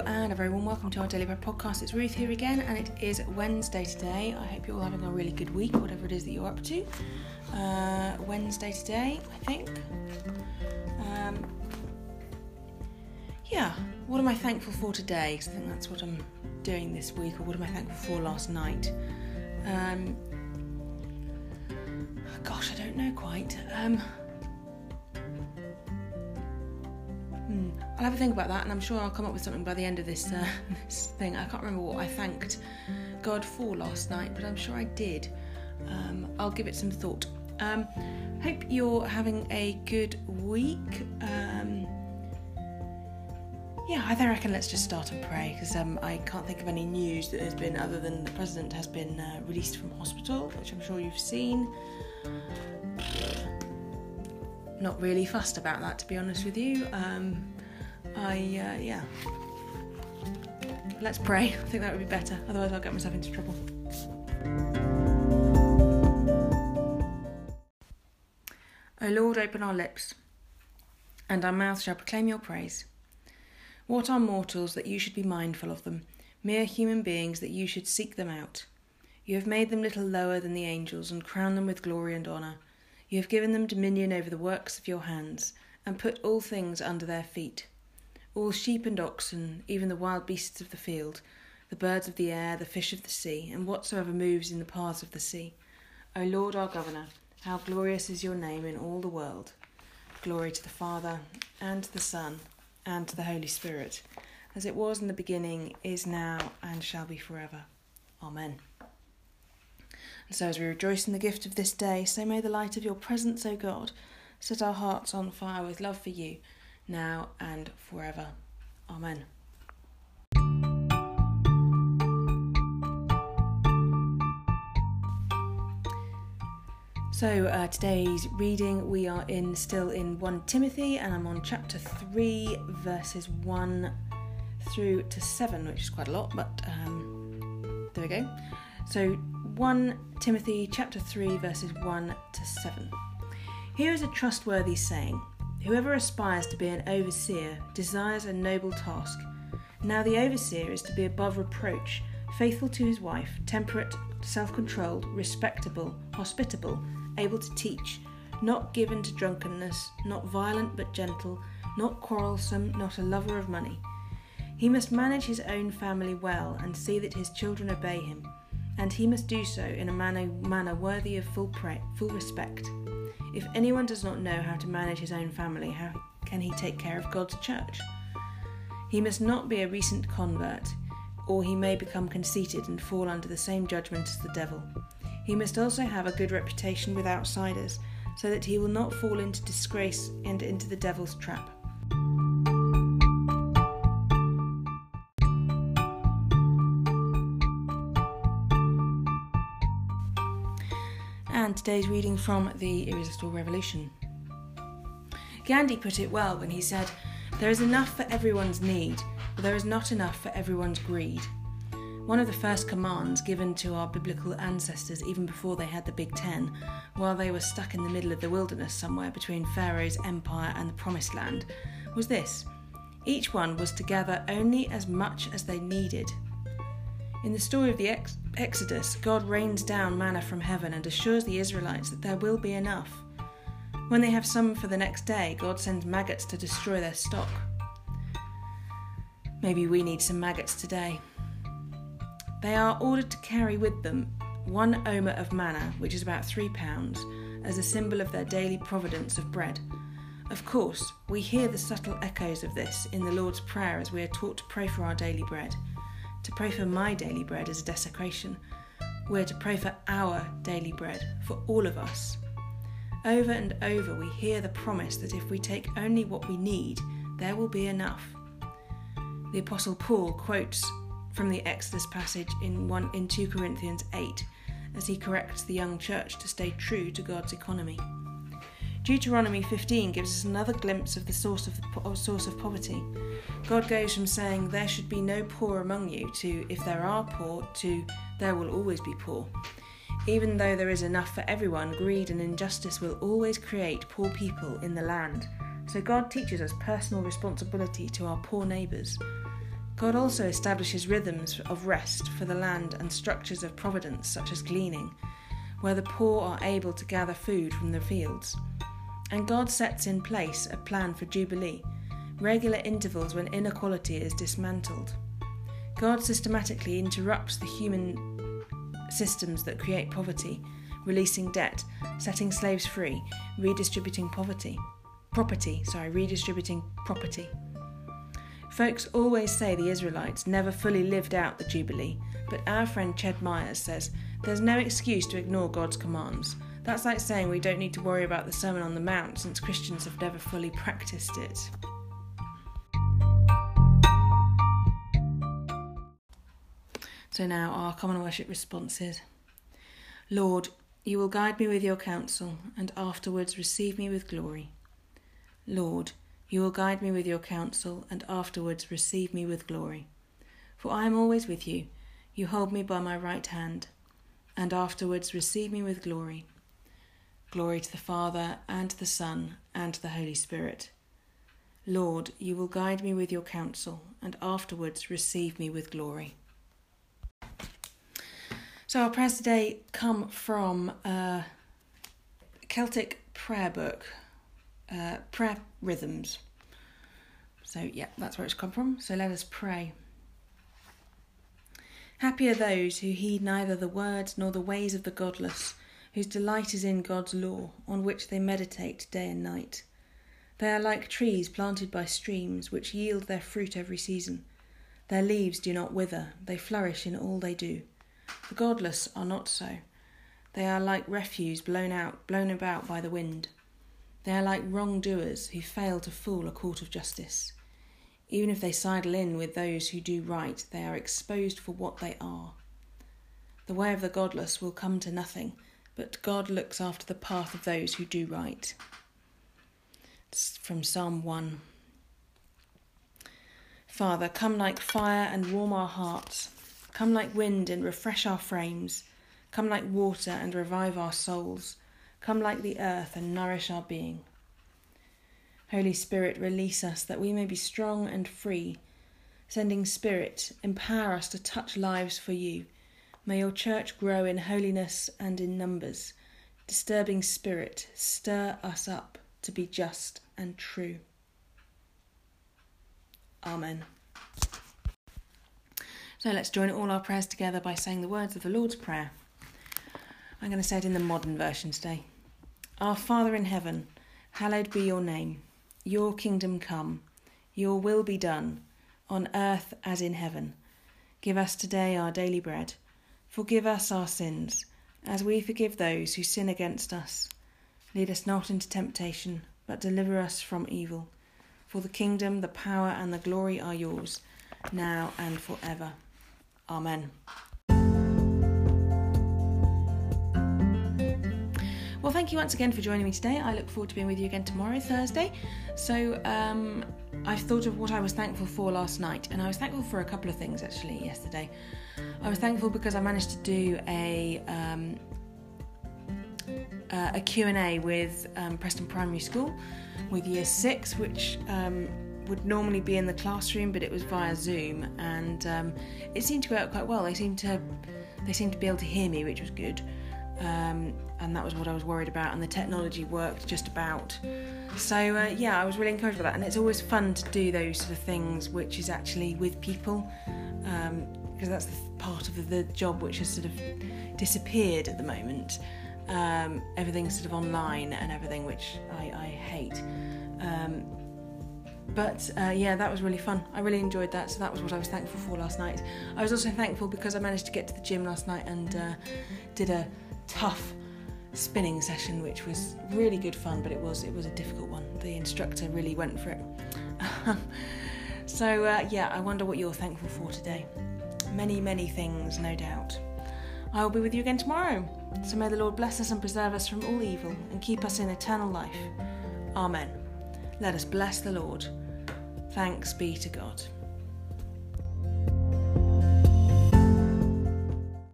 And a very warm welcome to our Daily Bread podcast. It's Ruth here again, and it is Wednesday today. I hope you're all having a really good week, whatever it is that you're up to. Uh, Wednesday today, I think. Um, yeah, what am I thankful for today? Because I think that's what I'm doing this week, or what am I thankful for last night? Um, gosh, I don't know quite. Um, I'll have a think about that, and I'm sure I'll come up with something by the end of this uh, this thing. I can't remember what I thanked God for last night, but I'm sure I did. Um, I'll give it some thought. Um, hope you're having a good week. Um, yeah, I reckon let's just start and pray because um, I can't think of any news that has been other than the president has been uh, released from hospital, which I'm sure you've seen. Not really fussed about that, to be honest with you. Um, I, uh, yeah. Let's pray. I think that would be better. Otherwise, I'll get myself into trouble. O Lord, open our lips, and our mouth shall proclaim your praise. What are mortals that you should be mindful of them, mere human beings that you should seek them out? You have made them little lower than the angels, and crowned them with glory and honour. You have given them dominion over the works of your hands, and put all things under their feet all sheep and oxen, even the wild beasts of the field, the birds of the air, the fish of the sea, and whatsoever moves in the paths of the sea. O Lord our Governor, how glorious is your name in all the world. Glory to the Father, and to the Son, and to the Holy Spirit, as it was in the beginning, is now, and shall be forever. Amen. And so, as we rejoice in the gift of this day, so may the light of your presence, O God, set our hearts on fire with love for you now and forever. Amen. So uh, today's reading, we are in still in one Timothy, and I'm on chapter three, verses one through to seven, which is quite a lot, but um, there we go. So one Timothy chapter three, verses one to seven. Here is a trustworthy saying. Whoever aspires to be an overseer desires a noble task. Now the overseer is to be above reproach, faithful to his wife, temperate, self controlled, respectable, hospitable, able to teach, not given to drunkenness, not violent but gentle, not quarrelsome, not a lover of money. He must manage his own family well and see that his children obey him, and he must do so in a manner, manner worthy of full, full respect. If anyone does not know how to manage his own family, how can he take care of God's church? He must not be a recent convert, or he may become conceited and fall under the same judgment as the devil. He must also have a good reputation with outsiders, so that he will not fall into disgrace and into the devil's trap. And today's reading from The Irresistible Revolution. Gandhi put it well when he said, There is enough for everyone's need, but there is not enough for everyone's greed. One of the first commands given to our biblical ancestors, even before they had the Big Ten, while they were stuck in the middle of the wilderness somewhere between Pharaoh's empire and the Promised Land, was this each one was to gather only as much as they needed in the story of the ex- Exodus, God rains down manna from heaven and assures the Israelites that there will be enough. When they have some for the next day, God sends maggots to destroy their stock. Maybe we need some maggots today. They are ordered to carry with them one omer of manna, which is about three pounds, as a symbol of their daily providence of bread. Of course, we hear the subtle echoes of this in the Lord's Prayer as we are taught to pray for our daily bread. To pray for my daily bread is a desecration. We're to pray for our daily bread, for all of us. Over and over, we hear the promise that if we take only what we need, there will be enough. The Apostle Paul quotes from the Exodus passage in, one, in 2 Corinthians 8 as he corrects the young church to stay true to God's economy. Deuteronomy 15 gives us another glimpse of the source of, the, source of poverty. God goes from saying, There should be no poor among you, to, If there are poor, to, There will always be poor. Even though there is enough for everyone, greed and injustice will always create poor people in the land. So God teaches us personal responsibility to our poor neighbours. God also establishes rhythms of rest for the land and structures of providence, such as gleaning, where the poor are able to gather food from the fields. And God sets in place a plan for Jubilee, regular intervals when inequality is dismantled. God systematically interrupts the human systems that create poverty, releasing debt, setting slaves free, redistributing poverty. Property, sorry, redistributing property. Folks always say the Israelites never fully lived out the Jubilee, but our friend Ched Myers says there's no excuse to ignore God's commands. That's like saying we don't need to worry about the Sermon on the Mount since Christians have never fully practiced it. So now our common worship responses. Lord, you will guide me with your counsel, and afterwards receive me with glory. Lord, you will guide me with your counsel, and afterwards receive me with glory. For I am always with you. You hold me by my right hand, and afterwards receive me with glory. Glory to the Father, and to the Son, and to the Holy Spirit. Lord, you will guide me with your counsel, and afterwards receive me with glory. So, our prayers today come from a Celtic prayer book uh, prayer rhythms. So, yeah, that's where it's come from. So, let us pray. Happy are those who heed neither the words nor the ways of the godless, whose delight is in God's law, on which they meditate day and night. They are like trees planted by streams, which yield their fruit every season. Their leaves do not wither, they flourish in all they do. The godless are not so. They are like refuse blown out, blown about by the wind. They are like wrongdoers who fail to fool a court of justice. Even if they sidle in with those who do right, they are exposed for what they are. The way of the godless will come to nothing, but God looks after the path of those who do right. It's from Psalm 1. Father, come like fire and warm our hearts. Come like wind and refresh our frames. Come like water and revive our souls. Come like the earth and nourish our being. Holy Spirit, release us that we may be strong and free. Sending Spirit, empower us to touch lives for you. May your church grow in holiness and in numbers. Disturbing Spirit, stir us up to be just and true. Amen. So let's join all our prayers together by saying the words of the Lord's Prayer. I'm going to say it in the modern version today. Our Father in heaven, hallowed be your name. Your kingdom come. Your will be done, on earth as in heaven. Give us today our daily bread. Forgive us our sins, as we forgive those who sin against us. Lead us not into temptation, but deliver us from evil. For the kingdom, the power, and the glory are yours, now and forever. Amen. Well, thank you once again for joining me today. I look forward to being with you again tomorrow, Thursday. So, um, I've thought of what I was thankful for last night, and I was thankful for a couple of things actually yesterday. I was thankful because I managed to do a um, uh, a Q&A with um, Preston Primary School with Year 6, which um, would normally be in the classroom, but it was via Zoom, and um, it seemed to go out quite well. They seemed to they seemed to be able to hear me, which was good. Um, and that was what I was worried about. And the technology worked just about. So uh, yeah, I was really encouraged by that. And it's always fun to do those sort of things, which is actually with people, um, because that's the part of the job which has sort of disappeared at the moment. Um, everything's sort of online and everything, which I, I hate. Um, but uh, yeah, that was really fun. I really enjoyed that, so that was what I was thankful for last night. I was also thankful because I managed to get to the gym last night and uh, did a tough spinning session, which was really good fun, but it was it was a difficult one. The instructor really went for it. so uh, yeah, I wonder what you're thankful for today. Many many things, no doubt. I will be with you again tomorrow. So may the Lord bless us and preserve us from all evil and keep us in eternal life. Amen. Let us bless the Lord. Thanks be to God.